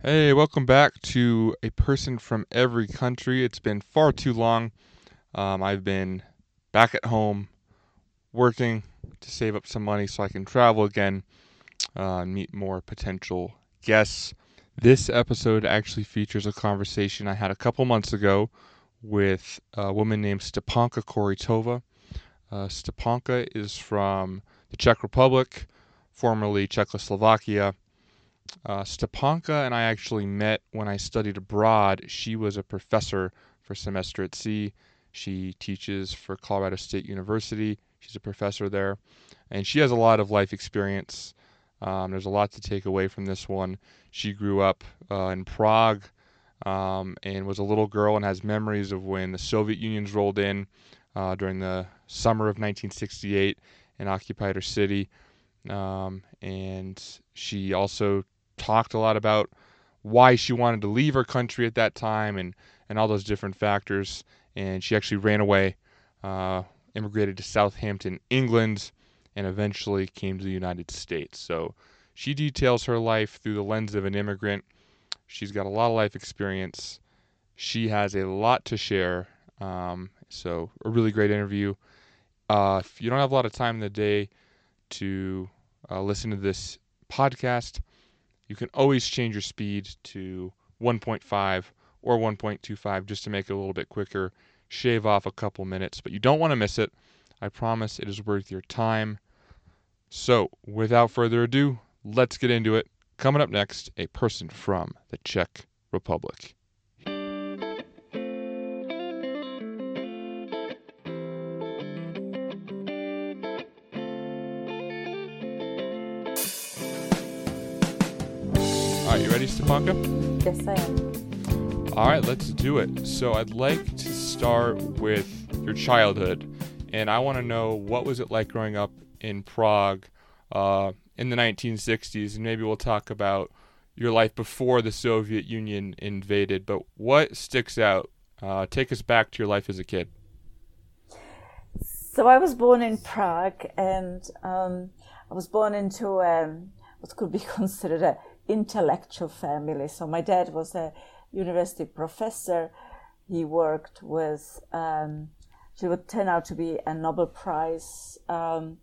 Hey, welcome back to A Person from Every Country. It's been far too long. Um, I've been back at home working to save up some money so I can travel again uh, and meet more potential guests. This episode actually features a conversation I had a couple months ago with a woman named Stepanka Korytova. Uh, Stepanka is from the Czech Republic, formerly Czechoslovakia uh, Stepanka and I actually met when I studied abroad. She was a professor for semester at sea. She teaches for Colorado State University. She's a professor there, and she has a lot of life experience. Um, there's a lot to take away from this one. She grew up uh, in Prague um, and was a little girl and has memories of when the Soviet Union's rolled in uh, during the summer of 1968 and occupied her city. Um, and she also talked a lot about why she wanted to leave her country at that time and, and all those different factors. And she actually ran away, uh, immigrated to Southampton, England, and eventually came to the United States. So she details her life through the lens of an immigrant. She's got a lot of life experience. She has a lot to share. Um, so, a really great interview. Uh, if you don't have a lot of time in the day to uh, listen to this podcast, you can always change your speed to 1.5 or 1.25 just to make it a little bit quicker, shave off a couple minutes, but you don't want to miss it. I promise it is worth your time. So, without further ado, let's get into it. Coming up next, a person from the Czech Republic. Ready, Stepanka? Yes, I am. All right, let's do it. So I'd like to start with your childhood, and I want to know what was it like growing up in Prague uh, in the 1960s, and maybe we'll talk about your life before the Soviet Union invaded. But what sticks out? Uh, take us back to your life as a kid. So I was born in Prague, and um, I was born into um, what could be considered a intellectual family. So my dad was a university professor. He worked with, um, she would turn out to be a Nobel Prize um,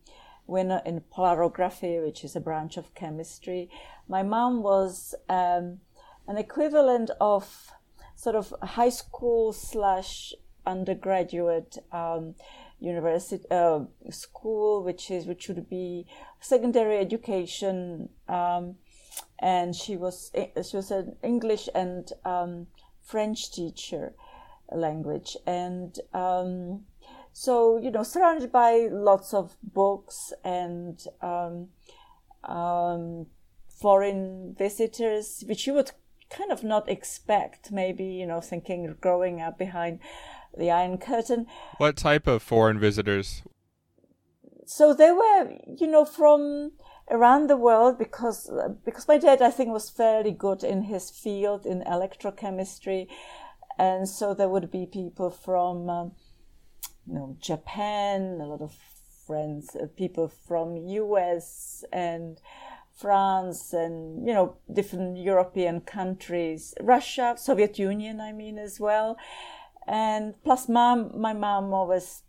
winner in polarography, which is a branch of chemistry. My mom was um, an equivalent of sort of high school slash undergraduate um, university uh, school, which is which would be secondary education um, and she was she was an English and um, French teacher language. And um, so you know surrounded by lots of books and um, um, foreign visitors which you would kind of not expect maybe you know thinking growing up behind the iron curtain. What type of foreign visitors? So they were you know from around the world because because my dad I think was fairly good in his field in electrochemistry, and so there would be people from um, you know Japan, a lot of friends, uh, people from U.S. and France, and you know different European countries, Russia, Soviet Union, I mean as well, and plus mom, my mom always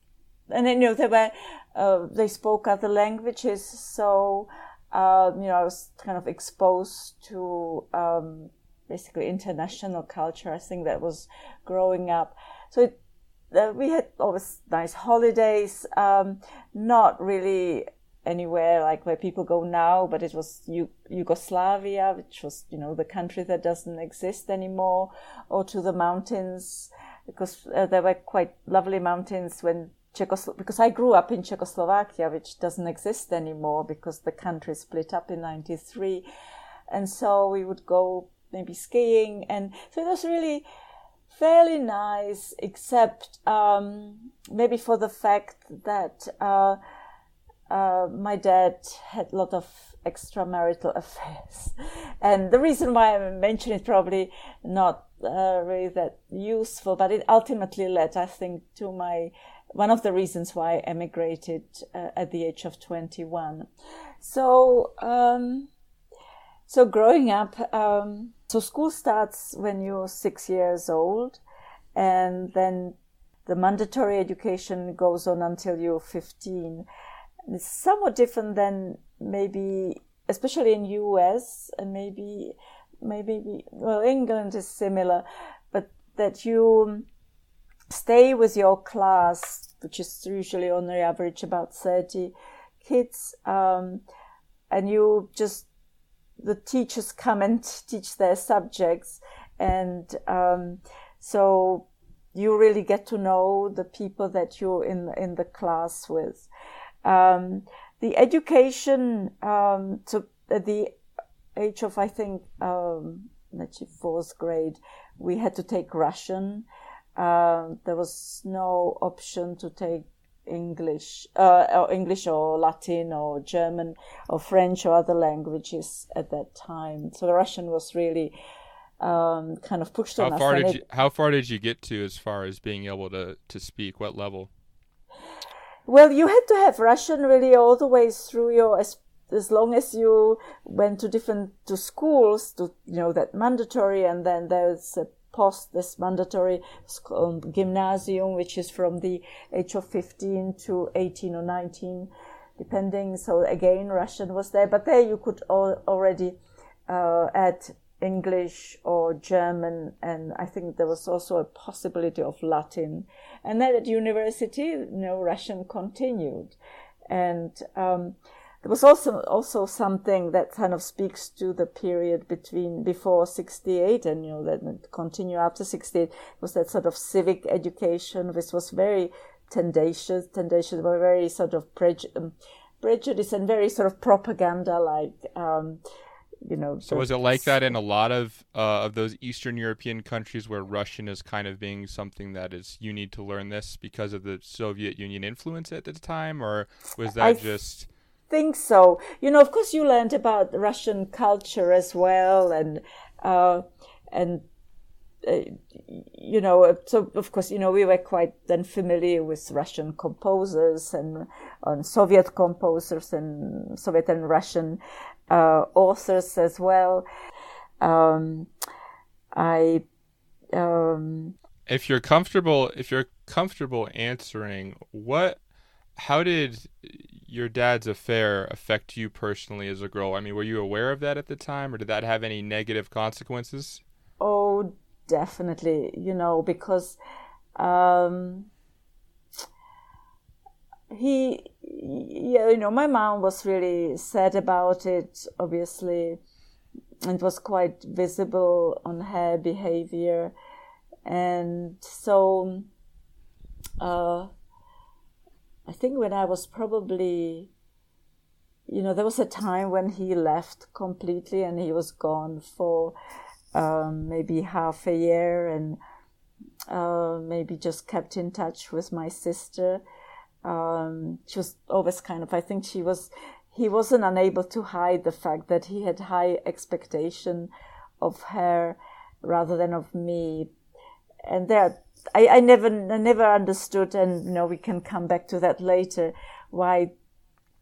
and then you know they were uh, they spoke other languages so um, you know, I was kind of exposed to um, basically international culture. I think that was growing up. So it, uh, we had always nice holidays, um, not really anywhere like where people go now, but it was U- Yugoslavia, which was, you know, the country that doesn't exist anymore, or to the mountains, because uh, there were quite lovely mountains when Because I grew up in Czechoslovakia, which doesn't exist anymore because the country split up in 93. And so we would go maybe skiing. And so it was really fairly nice, except um, maybe for the fact that uh, uh, my dad had a lot of extramarital affairs. And the reason why I mention it probably not uh, really that useful, but it ultimately led, I think, to my one of the reasons why I emigrated uh, at the age of 21. So, um, so growing up, um, So school starts when you're six years old, and then the mandatory education goes on until you're 15. It's somewhat different than maybe, especially in US, and maybe, maybe, well, England is similar, but that you stay with your class, which is usually on the average about 30 kids, um, and you just the teachers come and teach their subjects, and um, so you really get to know the people that you're in in the class with. Um, the education um, to at the age of I think um, fourth grade, we had to take Russian. Uh, there was no option to take English, uh, or English or Latin or German or French or other languages at that time. So Russian was really um, kind of pushed how on far us. Did it, you, how far did you get to as far as being able to, to speak? What level? Well, you had to have Russian really all the way through your as as long as you went to different to schools to you know that mandatory and then there's a post this mandatory um, gymnasium, which is from the age of 15 to 18 or 19, depending. So again, Russian was there, but there you could al- already uh, add English or German, and I think there was also a possibility of Latin. And then at university, know, Russian continued, and um, there was also also something that kind of speaks to the period between before 68 and you know that continue after 68 was that sort of civic education which was very tendacious tendacious were very sort of preju- um, prejudice and very sort of propaganda like um, you know so was it like that in a lot of uh, of those eastern european countries where russian is kind of being something that is you need to learn this because of the soviet union influence at the time or was that I just think so. You know, of course, you learned about Russian culture as well, and uh, and uh, you know, so of course, you know, we were quite then familiar with Russian composers and on Soviet composers and Soviet and Russian uh, authors as well. Um, I. Um, if you're comfortable, if you're comfortable answering, what, how did your dad's affair affect you personally as a girl? I mean, were you aware of that at the time, or did that have any negative consequences? Oh, definitely. You know, because um, he, yeah, you know, my mom was really sad about it. Obviously, it was quite visible on her behavior, and so. Uh, I think when I was probably, you know, there was a time when he left completely and he was gone for um, maybe half a year and uh, maybe just kept in touch with my sister. Um, she was always kind of, I think she was, he wasn't unable to hide the fact that he had high expectation of her rather than of me. And there I, I never I never understood, and you know we can come back to that later, why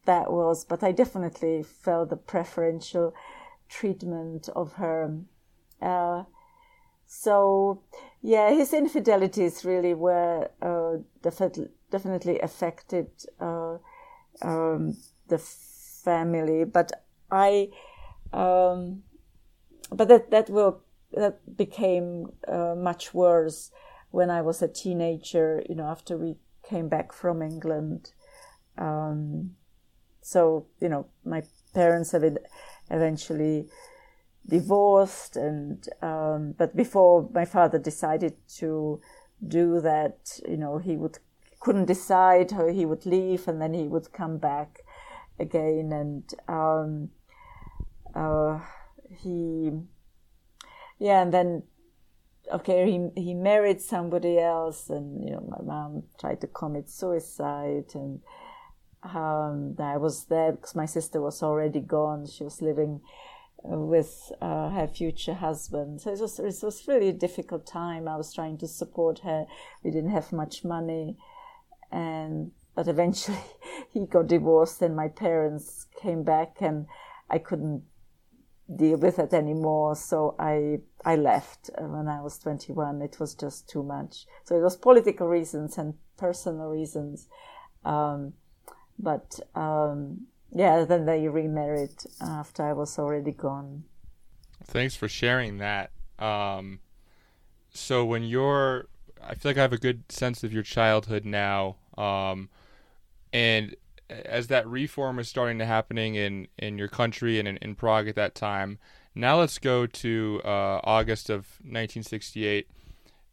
that was. But I definitely felt the preferential treatment of her. Uh, so yeah, his infidelities really were uh, definitely definitely affected uh, um, the family, but I. Um, but that that will that became uh, much worse when I was a teenager, you know, after we came back from England. Um, so, you know, my parents have eventually divorced and, um, but before my father decided to do that, you know, he would, couldn't decide how he would leave and then he would come back again and, um, uh, he, yeah, and then okay, he he married somebody else, and you know, my mom tried to commit suicide, and um, I was there because my sister was already gone. She was living with uh, her future husband, so it was it was really a difficult time. I was trying to support her. We didn't have much money, and but eventually he got divorced, and my parents came back, and I couldn't deal with it anymore. So I I left when I was 21. It was just too much. So it was political reasons and personal reasons. Um, but um, yeah, then they remarried after I was already gone. Thanks for sharing that. Um, so when you're, I feel like I have a good sense of your childhood now, um, and as that reform is starting to happening in in your country and in, in Prague at that time. Now let's go to uh, August of 1968,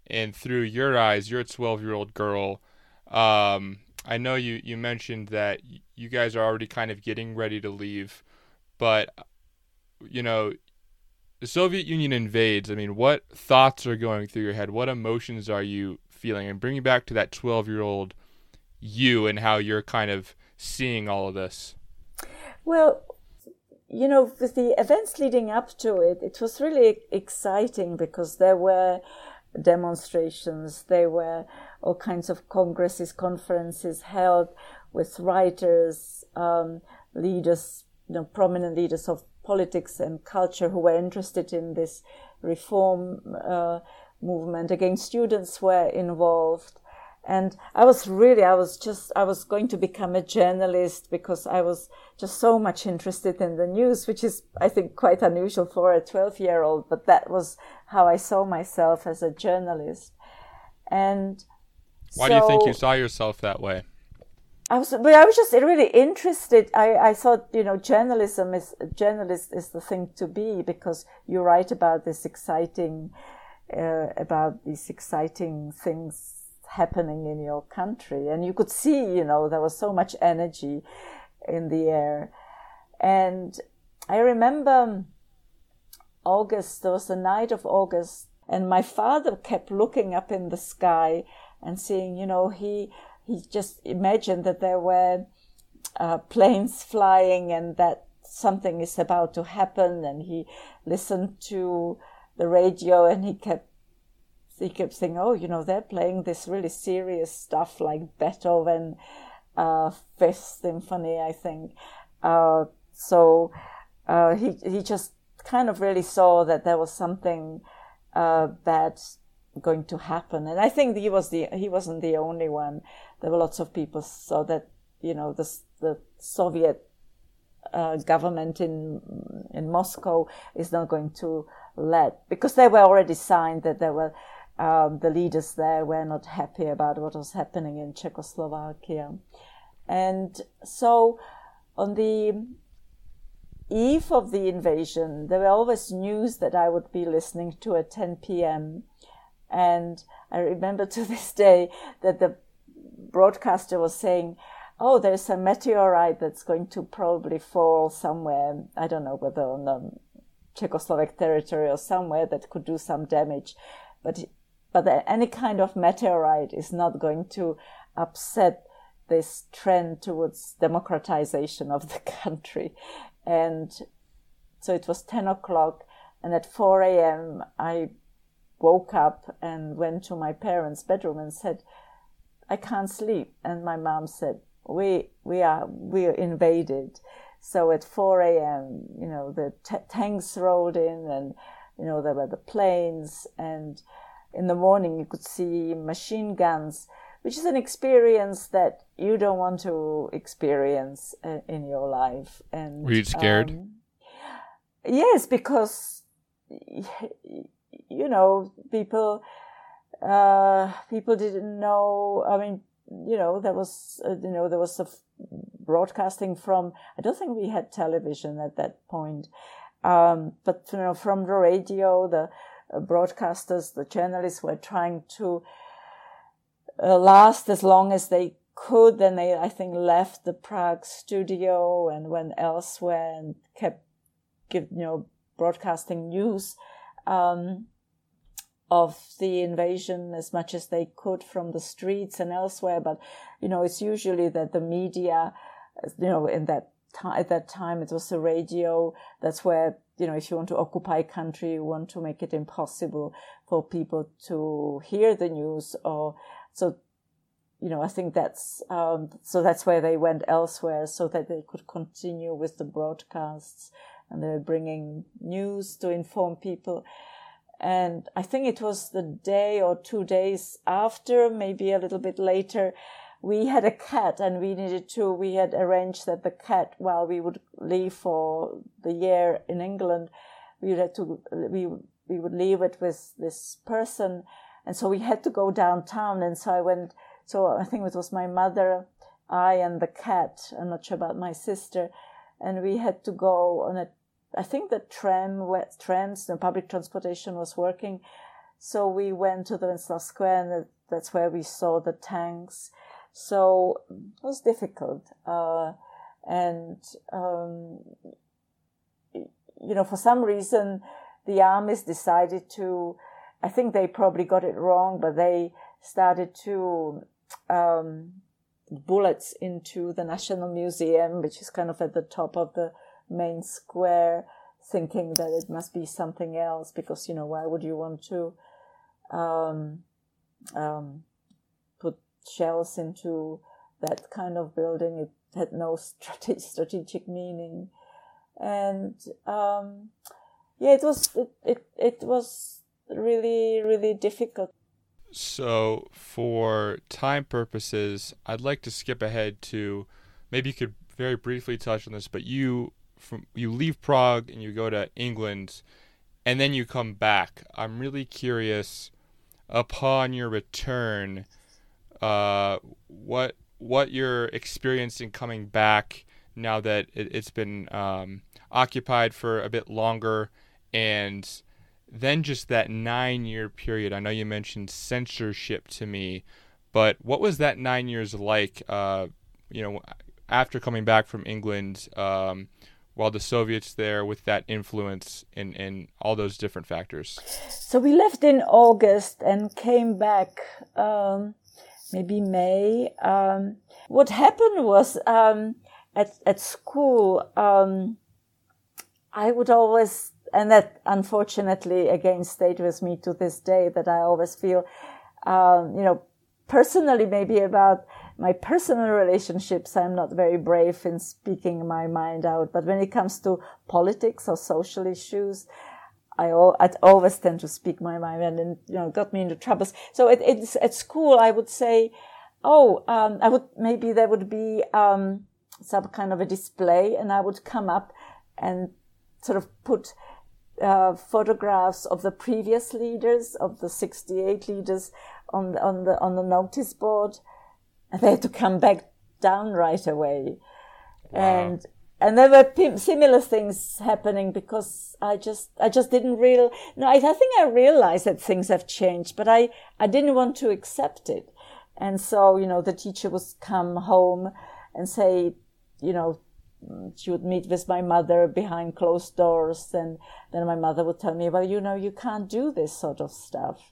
and through your eyes, you're a 12 year old girl. Um, I know you you mentioned that you guys are already kind of getting ready to leave, but you know the Soviet Union invades, I mean, what thoughts are going through your head? What emotions are you feeling? And bring me back to that 12 year old you and how you're kind of seeing all of this. Well, you know, with the events leading up to it, it was really exciting because there were demonstrations, there were all kinds of congresses, conferences held with writers, um, leaders, you know, prominent leaders of politics and culture who were interested in this reform uh, movement. Again, students were involved. And I was really, I was just, I was going to become a journalist because I was just so much interested in the news, which is, I think, quite unusual for a 12 year old, but that was how I saw myself as a journalist. And why so, do you think you saw yourself that way? I was, but I was just really interested. I, I thought, you know, journalism is journalist is the thing to be because you write about this exciting, uh, about these exciting things happening in your country, and you could see, you know, there was so much energy in the air, and I remember August. There was the night of August, and my father kept looking up in the sky and seeing, you know, he he just imagined that there were uh, planes flying and that something is about to happen and he listened to the radio and he kept he kept saying oh you know they're playing this really serious stuff like beethoven uh, fifth symphony i think. Uh, so uh, he he just kind of really saw that there was something uh, bad going to happen. And i think he was the he wasn't the only one. There were lots of people saw that you know the the Soviet uh, government in in Moscow is not going to let because they were already signed that there were um, the leaders there were not happy about what was happening in Czechoslovakia, and so on the eve of the invasion, there were always news that I would be listening to at 10 p.m. And I remember to this day that the broadcaster was saying, oh, there's a meteorite that's going to probably fall somewhere. I don't know whether on the Czechoslovak territory or somewhere that could do some damage. But, but any kind of meteorite is not going to upset this trend towards democratization of the country. And so it was 10 o'clock. And at 4 a.m., I woke up and went to my parents' bedroom and said, I can't sleep. And my mom said, we, we are, we are invaded. So at 4 a.m., you know, the t- tanks rolled in and, you know, there were the planes. And in the morning, you could see machine guns, which is an experience that you don't want to experience uh, in your life. And were you scared? Um, yes, because, you know, people, uh, people didn't know. I mean, you know, there was, uh, you know, there was a f- broadcasting from. I don't think we had television at that point, um, but you know, from the radio, the broadcasters, the journalists were trying to uh, last as long as they could. Then they, I think, left the Prague studio and went elsewhere and kept, give, you know, broadcasting news. Um, of the invasion as much as they could from the streets and elsewhere. But, you know, it's usually that the media, you know, in that at that time, it was the radio. That's where, you know, if you want to occupy a country, you want to make it impossible for people to hear the news or so, you know, I think that's, um, so that's where they went elsewhere so that they could continue with the broadcasts. and they were bringing news to inform people. And I think it was the day or two days after, maybe a little bit later, we had a cat and we needed to, we had arranged that the cat, while we would leave for the year in England, we had to, we, we would leave it with this person. And so we had to go downtown. And so I went, so I think it was my mother, I and the cat. I'm not sure about my sister. And we had to go on a, I think the tram, trams, the public transportation was working. So we went to the Wenceslas Square and that's where we saw the tanks so it was difficult. Uh, and, um, you know, for some reason, the armies decided to, I think they probably got it wrong, but they started to, um, bullets into the National Museum, which is kind of at the top of the main square, thinking that it must be something else because, you know, why would you want to, um, um, shells into that kind of building. It had no strategic meaning, and um, yeah, it was it, it it was really really difficult. So, for time purposes, I'd like to skip ahead to maybe you could very briefly touch on this, but you from you leave Prague and you go to England and then you come back. I'm really curious upon your return uh, what what you're experiencing coming back now that it, has been um, occupied for a bit longer, and then just that nine year period. I know you mentioned censorship to me, but what was that nine years like? Uh, you know, after coming back from England. Um, while the Soviets there with that influence and, and all those different factors? So we left in August and came back um, maybe May. Um, what happened was um, at at school, um, I would always, and that unfortunately again stayed with me to this day. That I always feel, um, you know, personally maybe about my personal relationships, I'm not very brave in speaking my mind out. But when it comes to politics or social issues, I, always tend to speak my mind and, you know, got me into troubles. So it, it's at school, I would say, oh, um, I would, maybe there would be, um, some kind of a display and I would come up and sort of put, uh, photographs of the previous leaders, of the 68 leaders on the, on the, on the notice board. And they had to come back down right away. Wow. And and there were similar things happening because I just, I just didn't real, no, I, I think I realized that things have changed, but I, I didn't want to accept it. And so, you know, the teacher would come home and say, you know, she would meet with my mother behind closed doors. And then my mother would tell me, well, you know, you can't do this sort of stuff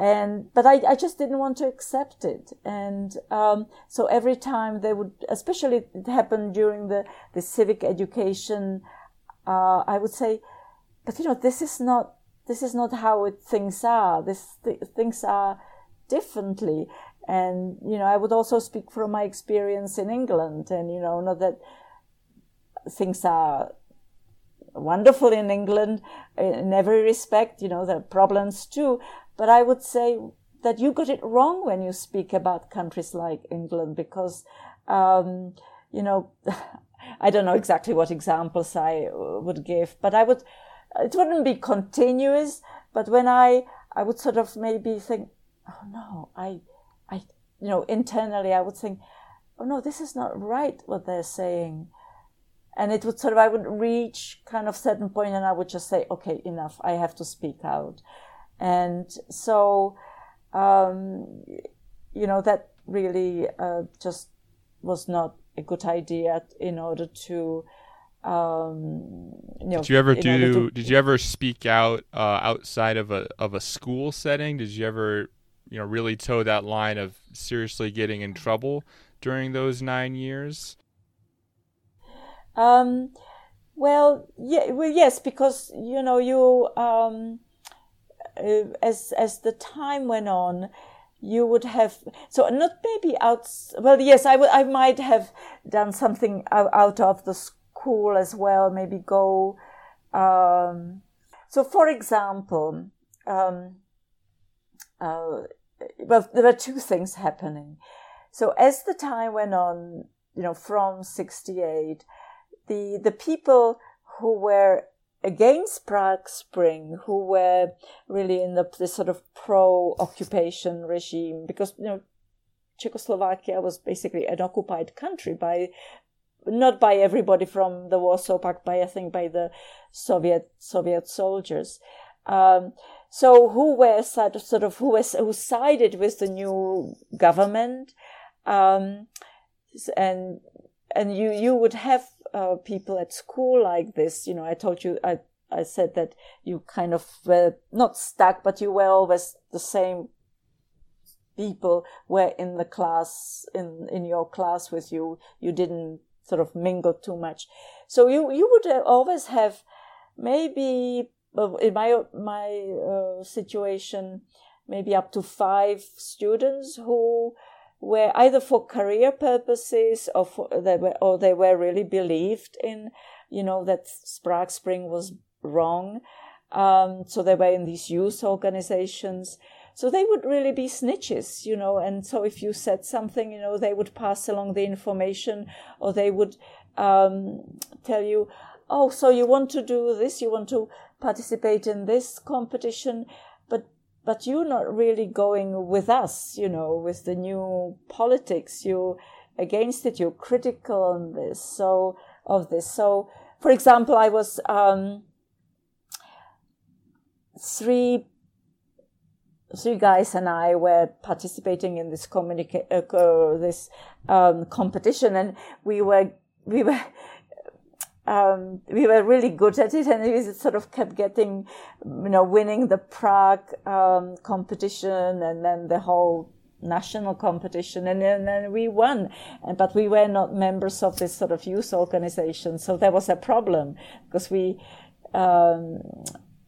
and but I, I just didn't want to accept it. And um, so every time they would especially it happened during the, the civic education uh, i would say but you know this is not this is not how it, things are. This th- things are differently. And you know i would also speak from my experience in england and you know not that things are wonderful in england in every respect you know there are problems too but I would say that you got it wrong when you speak about countries like England because, um, you know, I don't know exactly what examples I would give, but I would, it wouldn't be continuous, but when I, I would sort of maybe think, oh no, I, I, you know, internally I would think, oh no, this is not right what they're saying. And it would sort of, I would reach kind of certain point and I would just say, okay, enough. I have to speak out. And so, um, you know, that really uh, just was not a good idea in order to. Um, you know, did you ever do? To, did you ever speak out uh, outside of a of a school setting? Did you ever, you know, really toe that line of seriously getting in trouble during those nine years? Um, well, yeah, well, yes, because you know you um, as as the time went on, you would have so not maybe out. Well, yes, I would. I might have done something out, out of the school as well. Maybe go. Um, so, for example, um, uh, well, there were two things happening. So, as the time went on, you know, from '68, the the people who were against Prague Spring, who were really in the, the sort of pro-occupation regime, because you know Czechoslovakia was basically an occupied country by not by everybody from the Warsaw Pact, by I think by the Soviet Soviet soldiers. Um, so who were sort of, sort of who was who sided with the new government, um, and and you you would have uh, people at school like this. You know, I told you I I said that you kind of were not stuck, but you were always the same people were in the class in in your class with you. You didn't sort of mingle too much, so you you would always have maybe in my my uh, situation maybe up to five students who were either for career purposes or for, they were or they were really believed in you know that Prague Spring was wrong. Um, so they were in these youth organizations. So they would really be snitches, you know. And so if you said something, you know, they would pass along the information, or they would um, tell you, "Oh, so you want to do this? You want to participate in this competition?" but you're not really going with us, you know, with the new politics. You're against it. You're critical on this. So of this. So, for example, I was um, three three guys and I were participating in this communica- uh, this um, competition, and we were we were um, we were really good at it, and we sort of kept getting, you know, winning the Prague um, competition, and then the whole national competition, and then, and then we won. But we were not members of this sort of youth organization, so there was a problem because we. Um,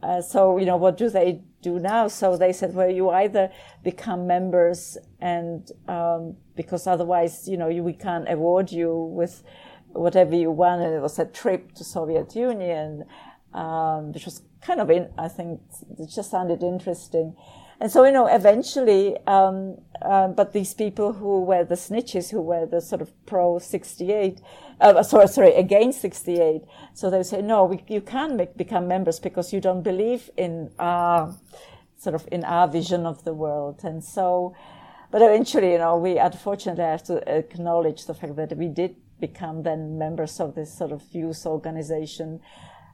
uh, so you know what do they do now? So they said, well, you either become members, and um, because otherwise, you know, you, we can't award you with whatever you wanted. It was a trip to Soviet Union, um, which was kind of, in, I think, it just sounded interesting. And so, you know, eventually, um, uh, but these people who were the snitches, who were the sort of pro 68, uh, sorry, sorry, against 68. So they say, no, we, you can't make, become members because you don't believe in our, sort of in our vision of the world. And so, but eventually, you know, we unfortunately have to acknowledge the fact that we did become then members of this sort of youth organization.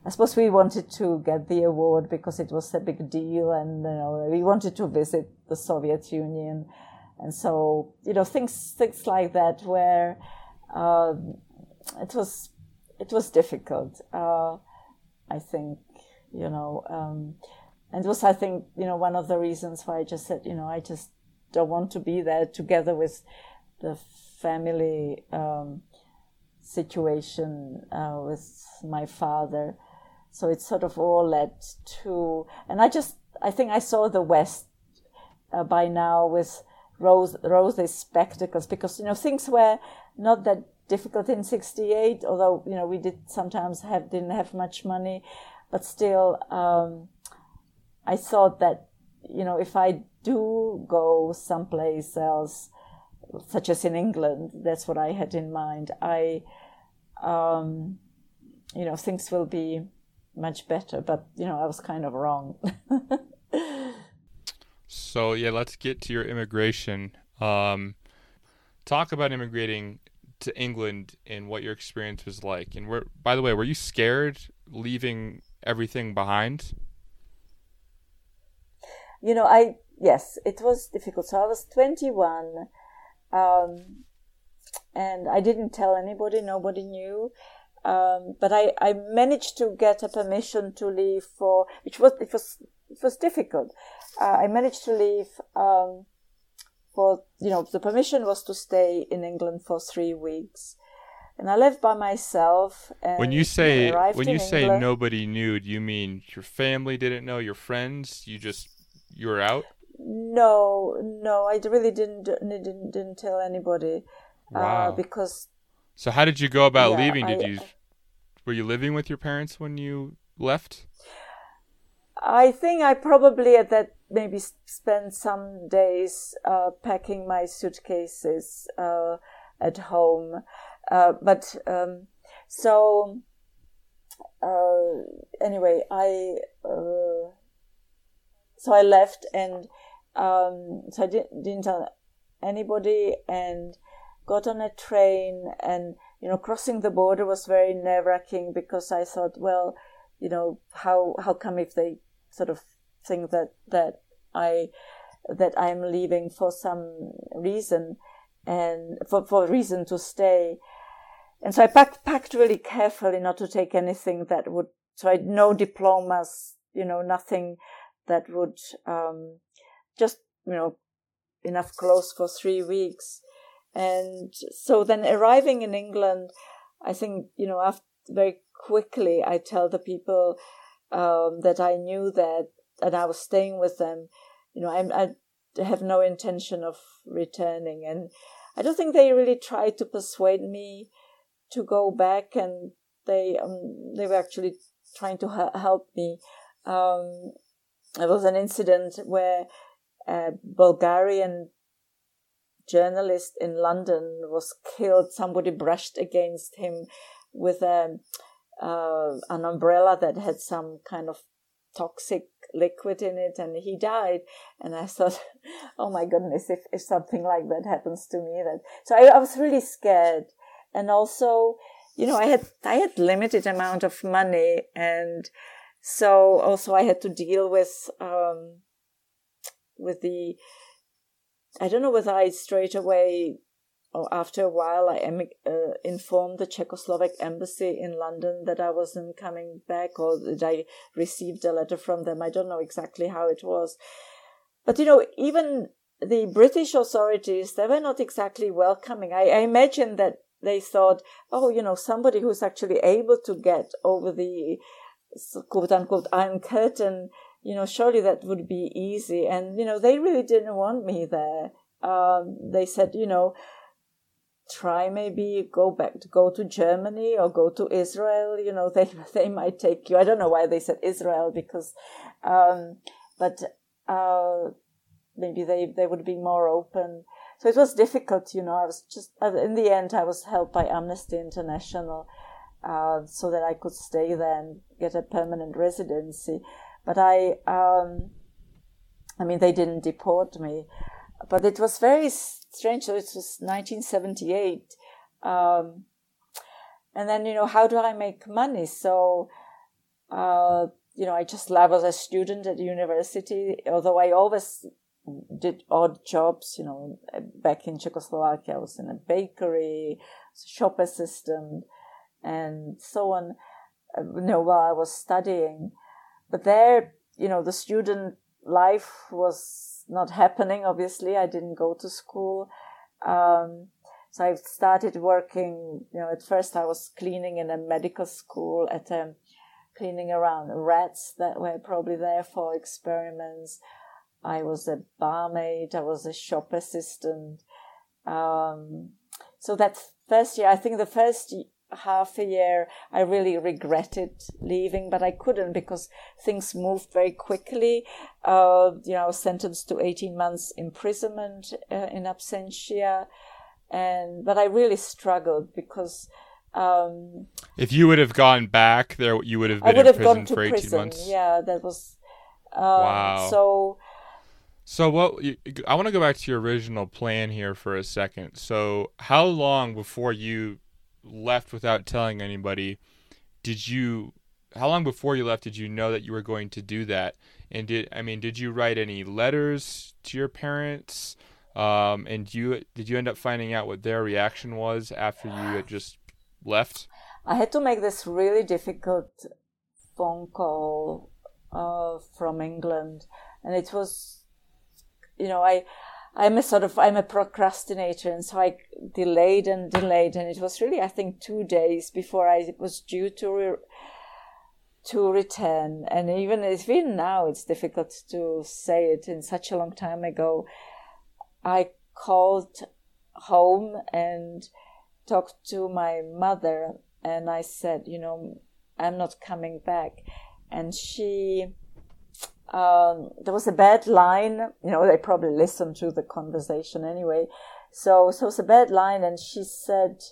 I suppose we wanted to get the award because it was a big deal, and you know, we wanted to visit the Soviet Union, and so you know things things like that where uh, it was it was difficult. Uh, I think you know, um, and it was I think you know one of the reasons why I just said you know I just don't want to be there together with the family. Um, situation uh, with my father. So it sort of all led to, and I just, I think I saw the West uh, by now with rose, rosy spectacles because, you know, things were not that difficult in 68, although, you know, we did sometimes have, didn't have much money, but still, um, I thought that, you know, if I do go someplace else, such as in England, that's what I had in mind. I, um, you know, things will be much better. But you know, I was kind of wrong. so yeah, let's get to your immigration. Um, talk about immigrating to England and what your experience was like. And where, by the way, were you scared leaving everything behind? You know, I yes, it was difficult. So I was 21. Um, and I didn't tell anybody, nobody knew. Um, but I, I managed to get a permission to leave for, which was, it was, it was difficult. Uh, I managed to leave, um, for, you know, the permission was to stay in England for three weeks. And I lived by myself. when you say, when you say England, nobody knew, do you mean your family didn't know, your friends? You just, you were out? No, no, I really didn't, didn't, didn't tell anybody. Uh, wow. Uh, because. So how did you go about yeah, leaving? Did I, you were you living with your parents when you left? I think I probably at that maybe spent some days uh, packing my suitcases uh, at home, uh, but um, so uh, anyway, I uh, so I left and um, so I didn't, didn't tell anybody and got on a train and you know crossing the border was very nerve wracking because I thought well you know how how come if they sort of think that that I that I'm leaving for some reason and for for a reason to stay. And so I packed packed really carefully not to take anything that would so I had no diplomas you know nothing that would um, just you know enough clothes for three weeks and so then arriving in England, I think, you know, after very quickly, I tell the people um, that I knew that and I was staying with them, you know, I, I have no intention of returning. And I don't think they really tried to persuade me to go back and they, um, they were actually trying to ha- help me. Um, there was an incident where a Bulgarian journalist in London was killed. Somebody brushed against him with a, uh, an umbrella that had some kind of toxic liquid in it and he died and i thought oh my goodness if, if something like that happens to me that so I, I was really scared and also you know i had i had limited amount of money and so also i had to deal with um with the I don't know whether I straight away or after a while I em- uh, informed the Czechoslovak embassy in London that I wasn't coming back, or that I received a letter from them. I don't know exactly how it was, but you know, even the British authorities they were not exactly welcoming. I, I imagine that they thought, oh, you know, somebody who's actually able to get over the quote unquote iron curtain you know, surely that would be easy. And, you know, they really didn't want me there. Um, they said, you know, try maybe go back to go to Germany or go to Israel. You know, they, they might take you. I don't know why they said Israel because, um, but, uh, maybe they, they would be more open. So it was difficult, you know, I was just, uh, in the end, I was helped by Amnesty International, uh, so that I could stay there and get a permanent residency. But I, um, I mean, they didn't deport me, but it was very strange. It was 1978. Um, and then, you know, how do I make money? So, uh, you know, I just I as a student at university, although I always did odd jobs, you know, back in Czechoslovakia, I was in a bakery, shop assistant, and so on, uh, you know, while I was studying. But there, you know, the student life was not happening. Obviously, I didn't go to school. Um, so I started working, you know, at first I was cleaning in a medical school at um, cleaning around rats that were probably there for experiments. I was a barmaid. I was a shop assistant. Um, so that first year, I think the first half a year, I really regretted leaving, but I couldn't because things moved very quickly. Uh, you know, I sentenced to 18 months imprisonment uh, in absentia. And, but I really struggled because, um, if you would have gone back there, you would have been I would have gone to prison. Months. Yeah, that was, um, wow. So, so what I want to go back to your original plan here for a second. So how long before you left without telling anybody, did you? How long before you left did you know that you were going to do that? And did I mean, did you write any letters to your parents? Um, and you did you end up finding out what their reaction was after you had just left? I had to make this really difficult phone call uh, from England, and it was, you know, I I'm a sort of I'm a procrastinator, and so I delayed and delayed, and it was really I think two days before I was due to re- to return. And even even now, it's difficult to say it in such a long time ago. I called home and talked to my mother, and I said, you know, I'm not coming back. And she, um, there was a bad line. You know, they probably listened to the conversation anyway. So, so it was a bad line. And she said,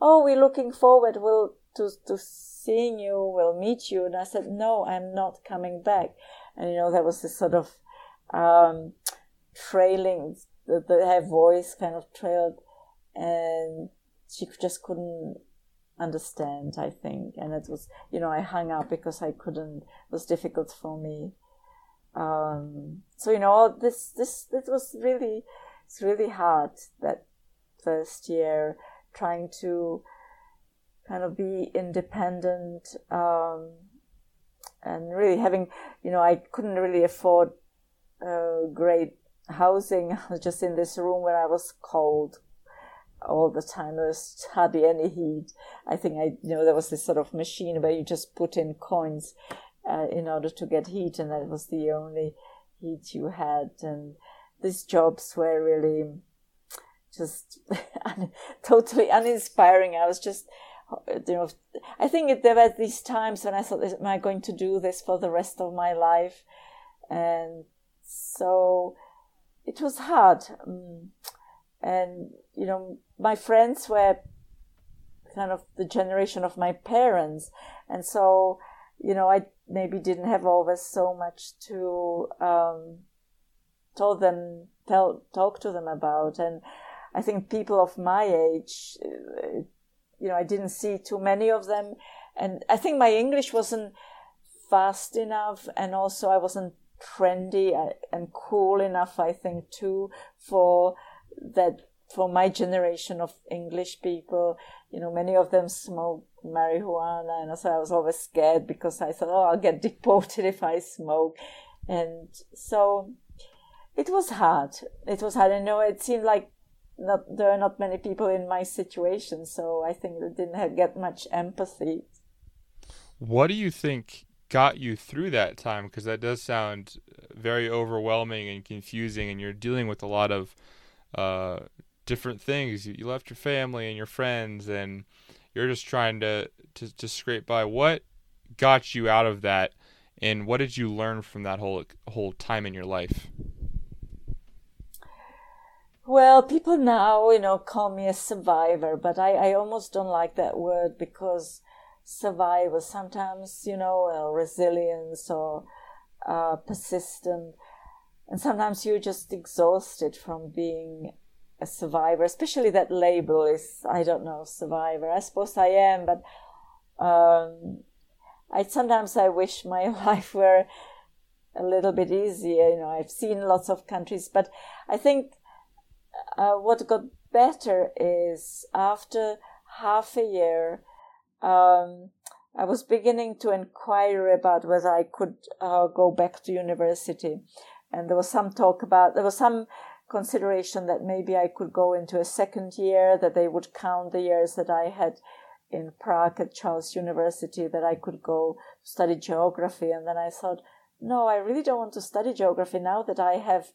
Oh, we're looking forward we'll, to, to seeing you. We'll meet you. And I said, No, I'm not coming back. And, you know, there was this sort of, um, trailing, the, the, her voice kind of trailed and she just couldn't understand, I think. And it was, you know, I hung up because I couldn't, it was difficult for me. Um, so, you know, this, this, it was really, it's really hard that first year trying to kind of be independent, um, and really having, you know, I couldn't really afford, uh, great housing. I was just in this room where I was cold, all the time. There was hardly any heat. I think I, you know, there was this sort of machine where you just put in coins uh, in order to get heat, and that was the only heat you had. And these jobs were really just totally uninspiring. I was just, you know, I think there were these times when I thought, am I going to do this for the rest of my life? And so it was hard. Um, and you know my friends were kind of the generation of my parents and so you know i maybe didn't have always so much to um told them tell talk to them about. And i think people of my age uh, you know i didn't see too many of them. And i think my english wasn't fast enough and also i wasn't trendy uh, and cool enough i think too for that for my generation of English people, you know, many of them smoke marijuana, and so I was always scared because I thought, oh, I'll get deported if I smoke, and so it was hard. It was hard. I know it seemed like not there are not many people in my situation, so I think I didn't have, get much empathy. What do you think got you through that time? Because that does sound very overwhelming and confusing, and you're dealing with a lot of uh, different things. You, you left your family and your friends, and you're just trying to, to to scrape by. What got you out of that, and what did you learn from that whole whole time in your life? Well, people now, you know, call me a survivor, but I, I almost don't like that word because survivor sometimes, you know, uh, resilience or uh, persistent and sometimes you're just exhausted from being a survivor especially that label is i don't know survivor. I suppose i am but um, i sometimes i wish my life were a little bit easier you know. I've seen lots of countries but i think uh, what got better is after half a year um, i was beginning to inquire about whether i could uh, go back to university. And there was some talk about there was some consideration that maybe I could go into a second year, that they would count the years that I had in Prague at Charles University, that I could go study geography. And then I thought, no, I really don't want to study geography now that I have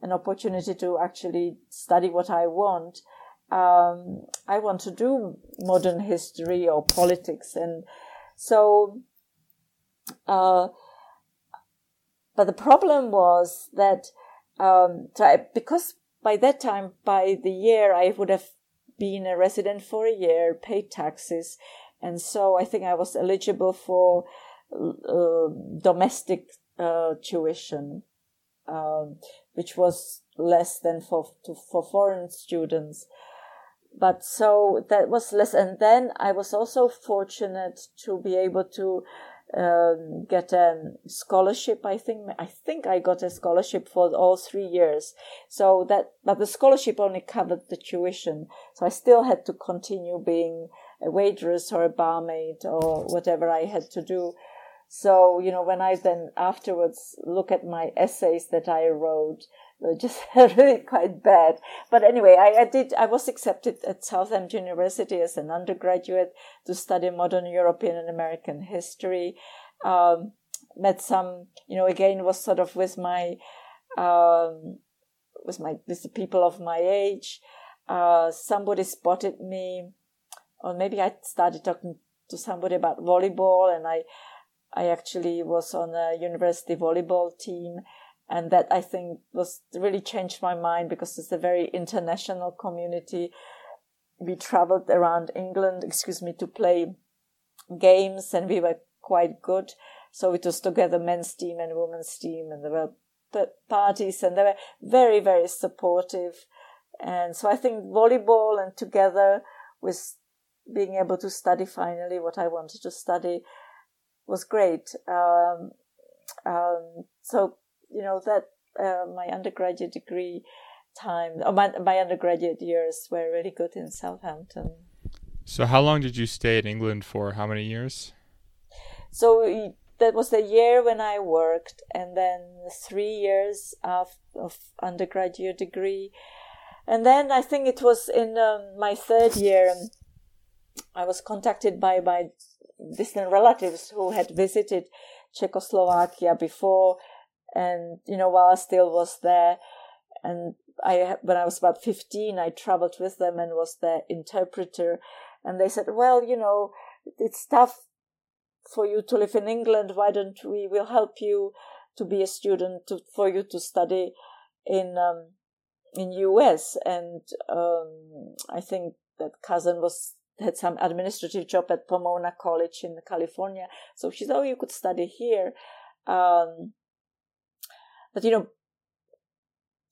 an opportunity to actually study what I want. Um, I want to do modern history or politics. And so, uh, but the problem was that um, so I, because by that time, by the year, I would have been a resident for a year, paid taxes, and so I think I was eligible for uh, domestic uh, tuition, um, which was less than for to, for foreign students. But so that was less, and then I was also fortunate to be able to um, get a scholarship. I think I think I got a scholarship for all three years. So that, but the scholarship only covered the tuition. So I still had to continue being a waitress or a barmaid or whatever I had to do. So you know, when I then afterwards look at my essays that I wrote, just really quite bad. But anyway, I, I, did, I was accepted at Southampton University as an undergraduate to study modern European and American history. Um, met some, you know, again was sort of with my, um, with my, with the people of my age. Uh, somebody spotted me, or maybe I started talking to somebody about volleyball, and I I actually was on a university volleyball team, and that I think was really changed my mind because it's a very international community. We traveled around England, excuse me, to play games, and we were quite good. So it was together men's team and women's team, and there were parties, and they were very, very supportive. And so I think volleyball and together with being able to study finally what I wanted to study was great. Um, um, so you know that uh, my undergraduate degree time, or my, my undergraduate years were really good in Southampton. So how long did you stay in England for? How many years? So that was the year when I worked, and then three years of, of undergraduate degree, and then I think it was in um, my third year. I was contacted by my distant relatives who had visited Czechoslovakia before, and you know while I still was there, and I when I was about fifteen, I traveled with them and was their interpreter, and they said, well, you know, it's tough for you to live in England. Why don't we? We'll help you to be a student to, for you to study in um, in US, and um, I think that cousin was had some administrative job at Pomona College in California. So she said, "Oh, you could study here." Um, but you know,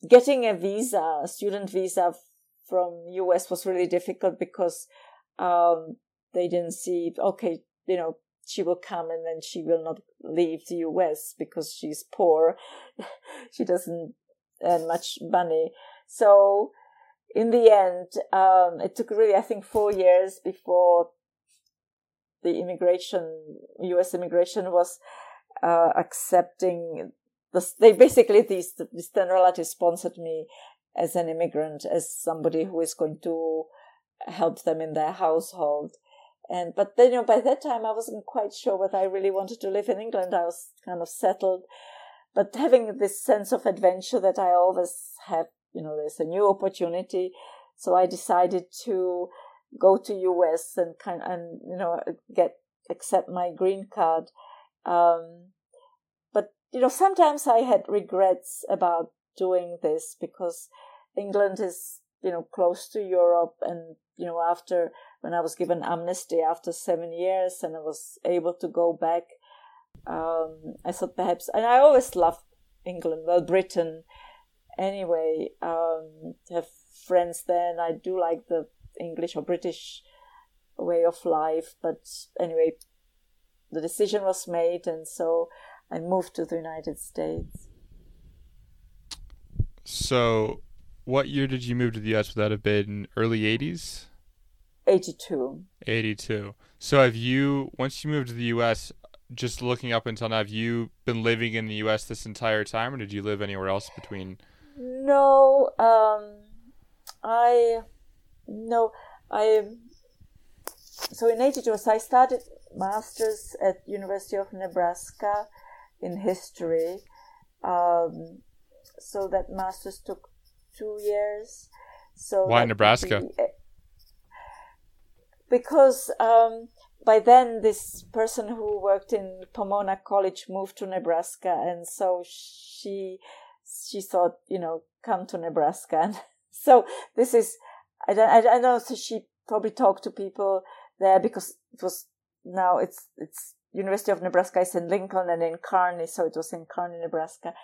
getting a visa, a student visa from US was really difficult because um, they didn't see. Okay, you know, she will come and then she will not leave the US because she's poor. she doesn't earn much money. So in the end, um, it took really, I think, four years before the immigration, U.S. immigration was uh, accepting. The, they basically these these ten relatives sponsored me as an immigrant, as somebody who is going to help them in their household. And but then you know by that time I wasn't quite sure whether I really wanted to live in England. I was kind of settled, but having this sense of adventure that I always have you know, there's a new opportunity. So I decided to go to US and kind and you know get accept my green card. Um, you know, sometimes I had regrets about doing this because England is you know close to Europe, and you know after when I was given amnesty after seven years and I was able to go back, um, I thought perhaps, and I always loved England, well Britain anyway, um, have friends there, and I do like the English or British way of life. But anyway, the decision was made, and so I moved to the United States. So, what year did you move to the U.S.? Would that have been early '80s? 82. 82. So, have you once you moved to the U.S. Just looking up until now, have you been living in the U.S. this entire time, or did you live anywhere else between no, um, I no, I. So in '82, I started masters at University of Nebraska in history. Um, so that masters took two years. So why Nebraska? Be, because um, by then this person who worked in Pomona College moved to Nebraska, and so she she thought, you know, come to Nebraska. And so this is, I don't, I don't know, so she probably talked to people there because it was now it's, it's University of Nebraska is in Lincoln and in Kearney. So it was in Kearney, Nebraska.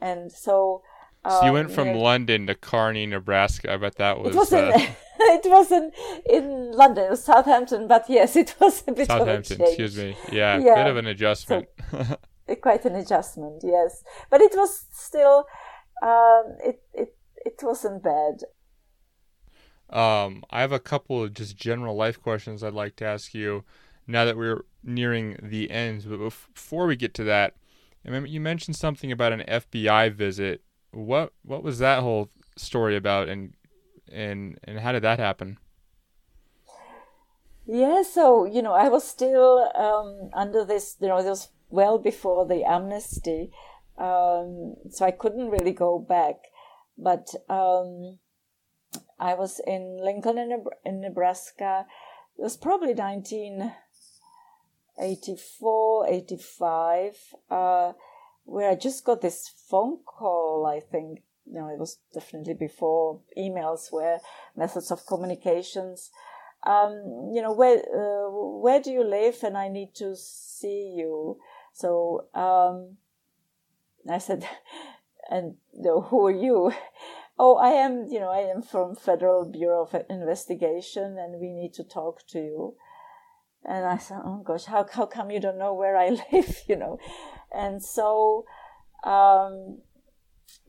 And so, um, so you went um, from you know, London to Kearney, Nebraska. I bet that was. It wasn't. Uh, it wasn't in London. It was Southampton, but yes, it was a bit Southampton. Of a excuse me. Yeah, yeah, bit of an adjustment. So, quite an adjustment, yes. But it was still, um, it it it wasn't bad. Um, I have a couple of just general life questions I'd like to ask you. Now that we're nearing the end, but before we get to that, you mentioned something about an FBI visit. What what was that whole story about, and and and how did that happen? Yeah, so you know, I was still um, under this, you know, this well before the amnesty, um, so I couldn't really go back. But um, I was in Lincoln, in, Nebraska. It was probably 19, 84, 85, uh, where I just got this phone call, I think, you know, it was definitely before emails were methods of communications. Um, you know, where, uh, where do you live? And I need to see you. So, um, I said, and you know, who are you? Oh, I am, you know, I am from Federal Bureau of Investigation and we need to talk to you. And I said, oh gosh, how, how come you don't know where I live, you know? And so, um,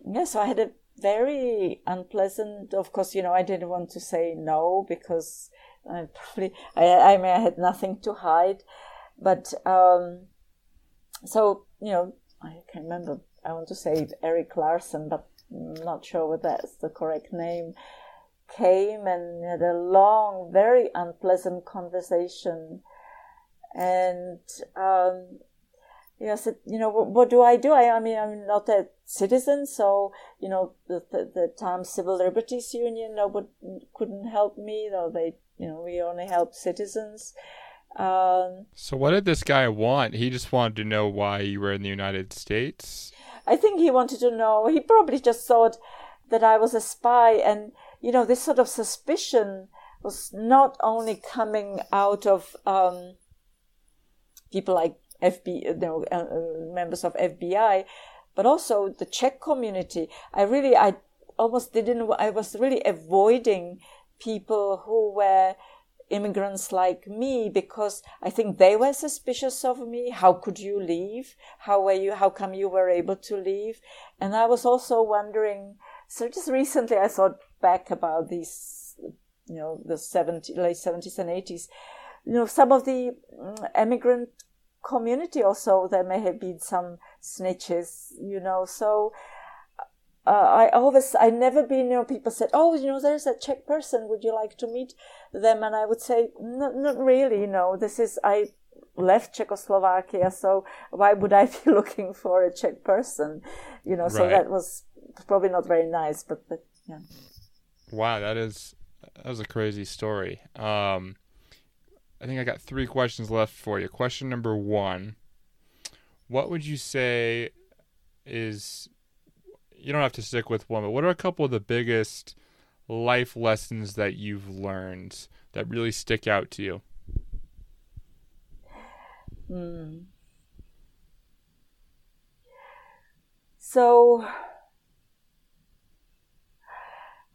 yeah, so I had a very unpleasant, of course, you know, I didn't want to say no because I probably, I, I mean, I had nothing to hide. But, um, so, you know, I can remember, I want to say Eric Larson, but I'm not sure whether that's the correct name, came and had a long, very unpleasant conversation. And um, you know, said, you know, what, what, do I do? I, I mean, I'm not a citizen, so you know, the the, the Times Civil Liberties Union, nobody couldn't help me. Though they, you know, we only help citizens. Um, so what did this guy want? He just wanted to know why you were in the United States. I think he wanted to know. He probably just thought that I was a spy, and you know, this sort of suspicion was not only coming out of um, people like FBI, you know, uh, uh, members of FBI, but also the Czech community. I really, I almost didn't. I was really avoiding people who were immigrants like me because I think they were suspicious of me. How could you leave? How were you? How come you were able to leave? And I was also wondering. So just recently, I thought back about these, you know, the 70, late seventies and eighties. You know, some of the mm, immigrant community also there may have been some snitches. You know, so uh, I always, I never been, you know, people said, oh, you know, there's a Czech person. Would you like to meet them? And I would say, not, not really, you know, this is, I left Czechoslovakia, so why would I be looking for a Czech person? You know, right. so that was probably not very nice, but, but yeah. Wow, that is, that was a crazy story. Um, I think I got three questions left for you. Question number one What would you say is you don't have to stick with one, but what are a couple of the biggest life lessons that you've learned that really stick out to you? Hmm. So,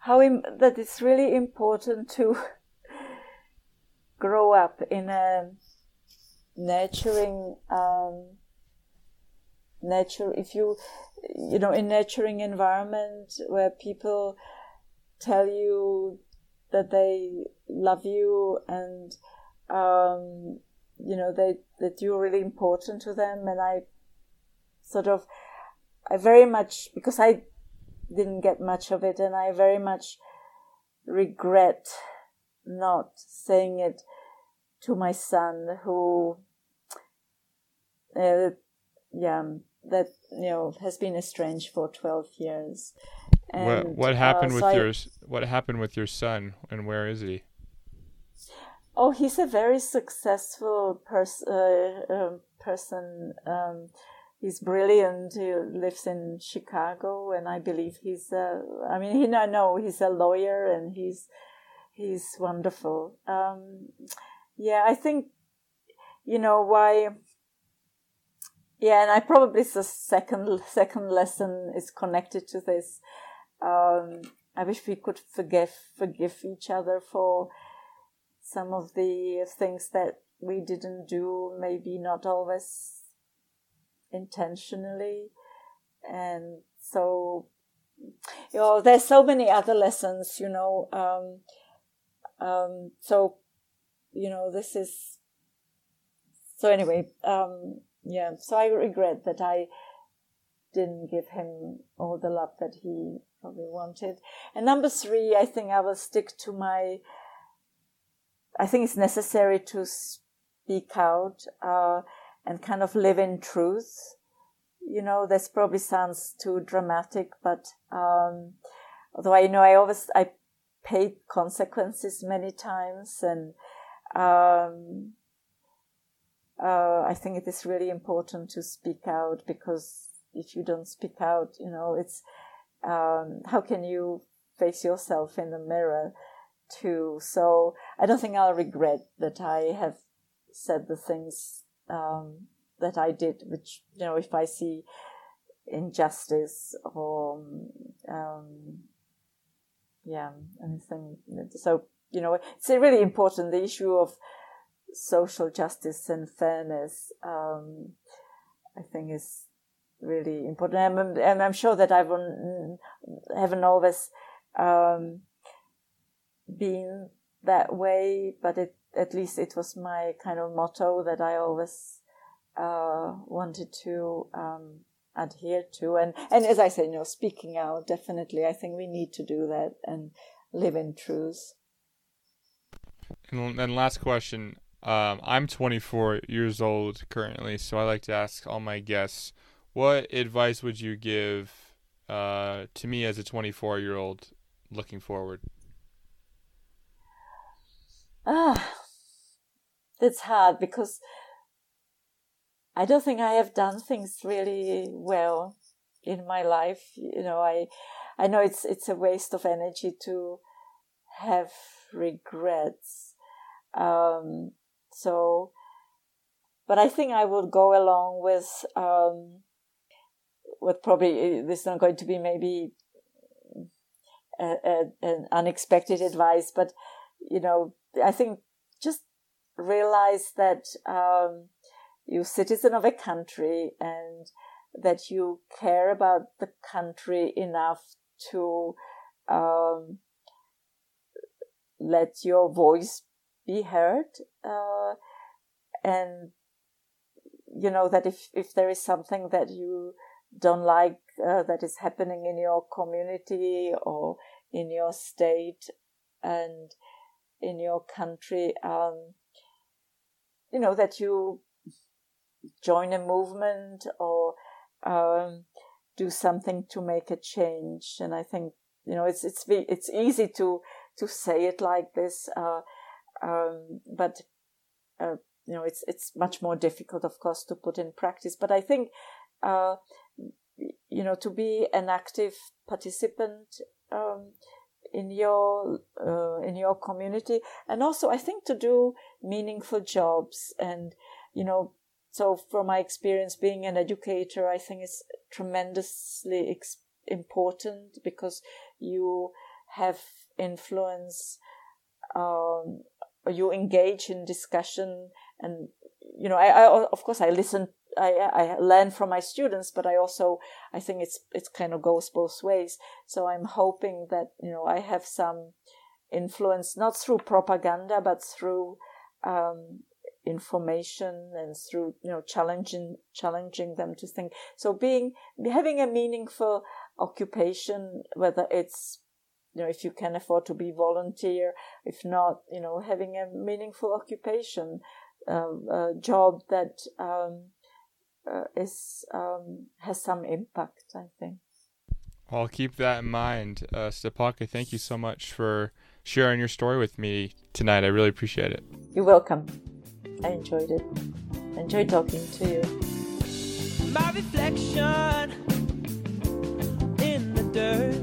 how Im- that it's really important to grow up in a nurturing um, nature. If you you know, in nurturing environment where people tell you that they love you and um, you know they that you're really important to them and I sort of I very much because I didn't get much of it and I very much regret not saying it to my son who uh, yeah that you know has been estranged for 12 years. And, what, what happened uh, with so your what happened with your son and where is he? Oh he's a very successful pers- uh, um, person um, he's brilliant he lives in chicago and i believe he's a, i mean he no no he's a lawyer and he's he's wonderful um, yeah i think you know why yeah, and I probably the second second lesson is connected to this. Um, I wish we could forgive forgive each other for some of the things that we didn't do, maybe not always intentionally, and so you know there's so many other lessons, you know. Um, um, so you know this is so anyway. Um, yeah, so I regret that I didn't give him all the love that he probably wanted. And number three, I think I will stick to my. I think it's necessary to speak out uh, and kind of live in truth. You know, this probably sounds too dramatic, but um, although I know I always I paid consequences many times and. Um, uh, I think it is really important to speak out because if you don't speak out, you know, it's um, how can you face yourself in the mirror too? So I don't think I'll regret that I have said the things um, that I did, which you know, if I see injustice or um, yeah, anything. So you know, it's really important the issue of social justice and fairness, um, I think is really important. And, and I'm sure that I haven't always um, been that way, but it, at least it was my kind of motto that I always uh, wanted to um, adhere to. And, and as I said, you know, speaking out, definitely, I think we need to do that and live in truth. And, then last question um, I'm 24 years old currently, so I like to ask all my guests, what advice would you give uh, to me as a 24 year old looking forward? Ah, that's hard because I don't think I have done things really well in my life. You know, I I know it's it's a waste of energy to have regrets. Um, so, but I think I would go along with um, with probably this is not going to be maybe a, a, an unexpected advice, but you know, I think realize that um, you're citizen of a country and that you care about the country enough to um, let your voice be heard uh, and you know that if if there is something that you don't like uh, that is happening in your community or in your state and in your country um, you know that you join a movement or um, do something to make a change and i think you know it's it's it's easy to to say it like this uh, um, but uh, you know it's it's much more difficult, of course, to put in practice. But I think uh, you know to be an active participant um, in your uh, in your community, and also I think to do meaningful jobs and you know. So, from my experience being an educator, I think it's tremendously ex- important because you have influence um, you engage in discussion and you know I, I of course i listen I, I learn from my students, but I also I think it's it's kind of goes both ways. So I'm hoping that you know I have some influence not through propaganda, but through um, information and through you know challenging challenging them to think. So being having a meaningful occupation, whether it's you know, if you can afford to be volunteer, if not, you know, having a meaningful occupation, uh, a job that um, uh, is um, has some impact. I think. I'll keep that in mind, uh, Stepanka. Thank you so much for sharing your story with me tonight. I really appreciate it. You're welcome. I enjoyed it. I enjoyed talking to you. My reflection in the dirt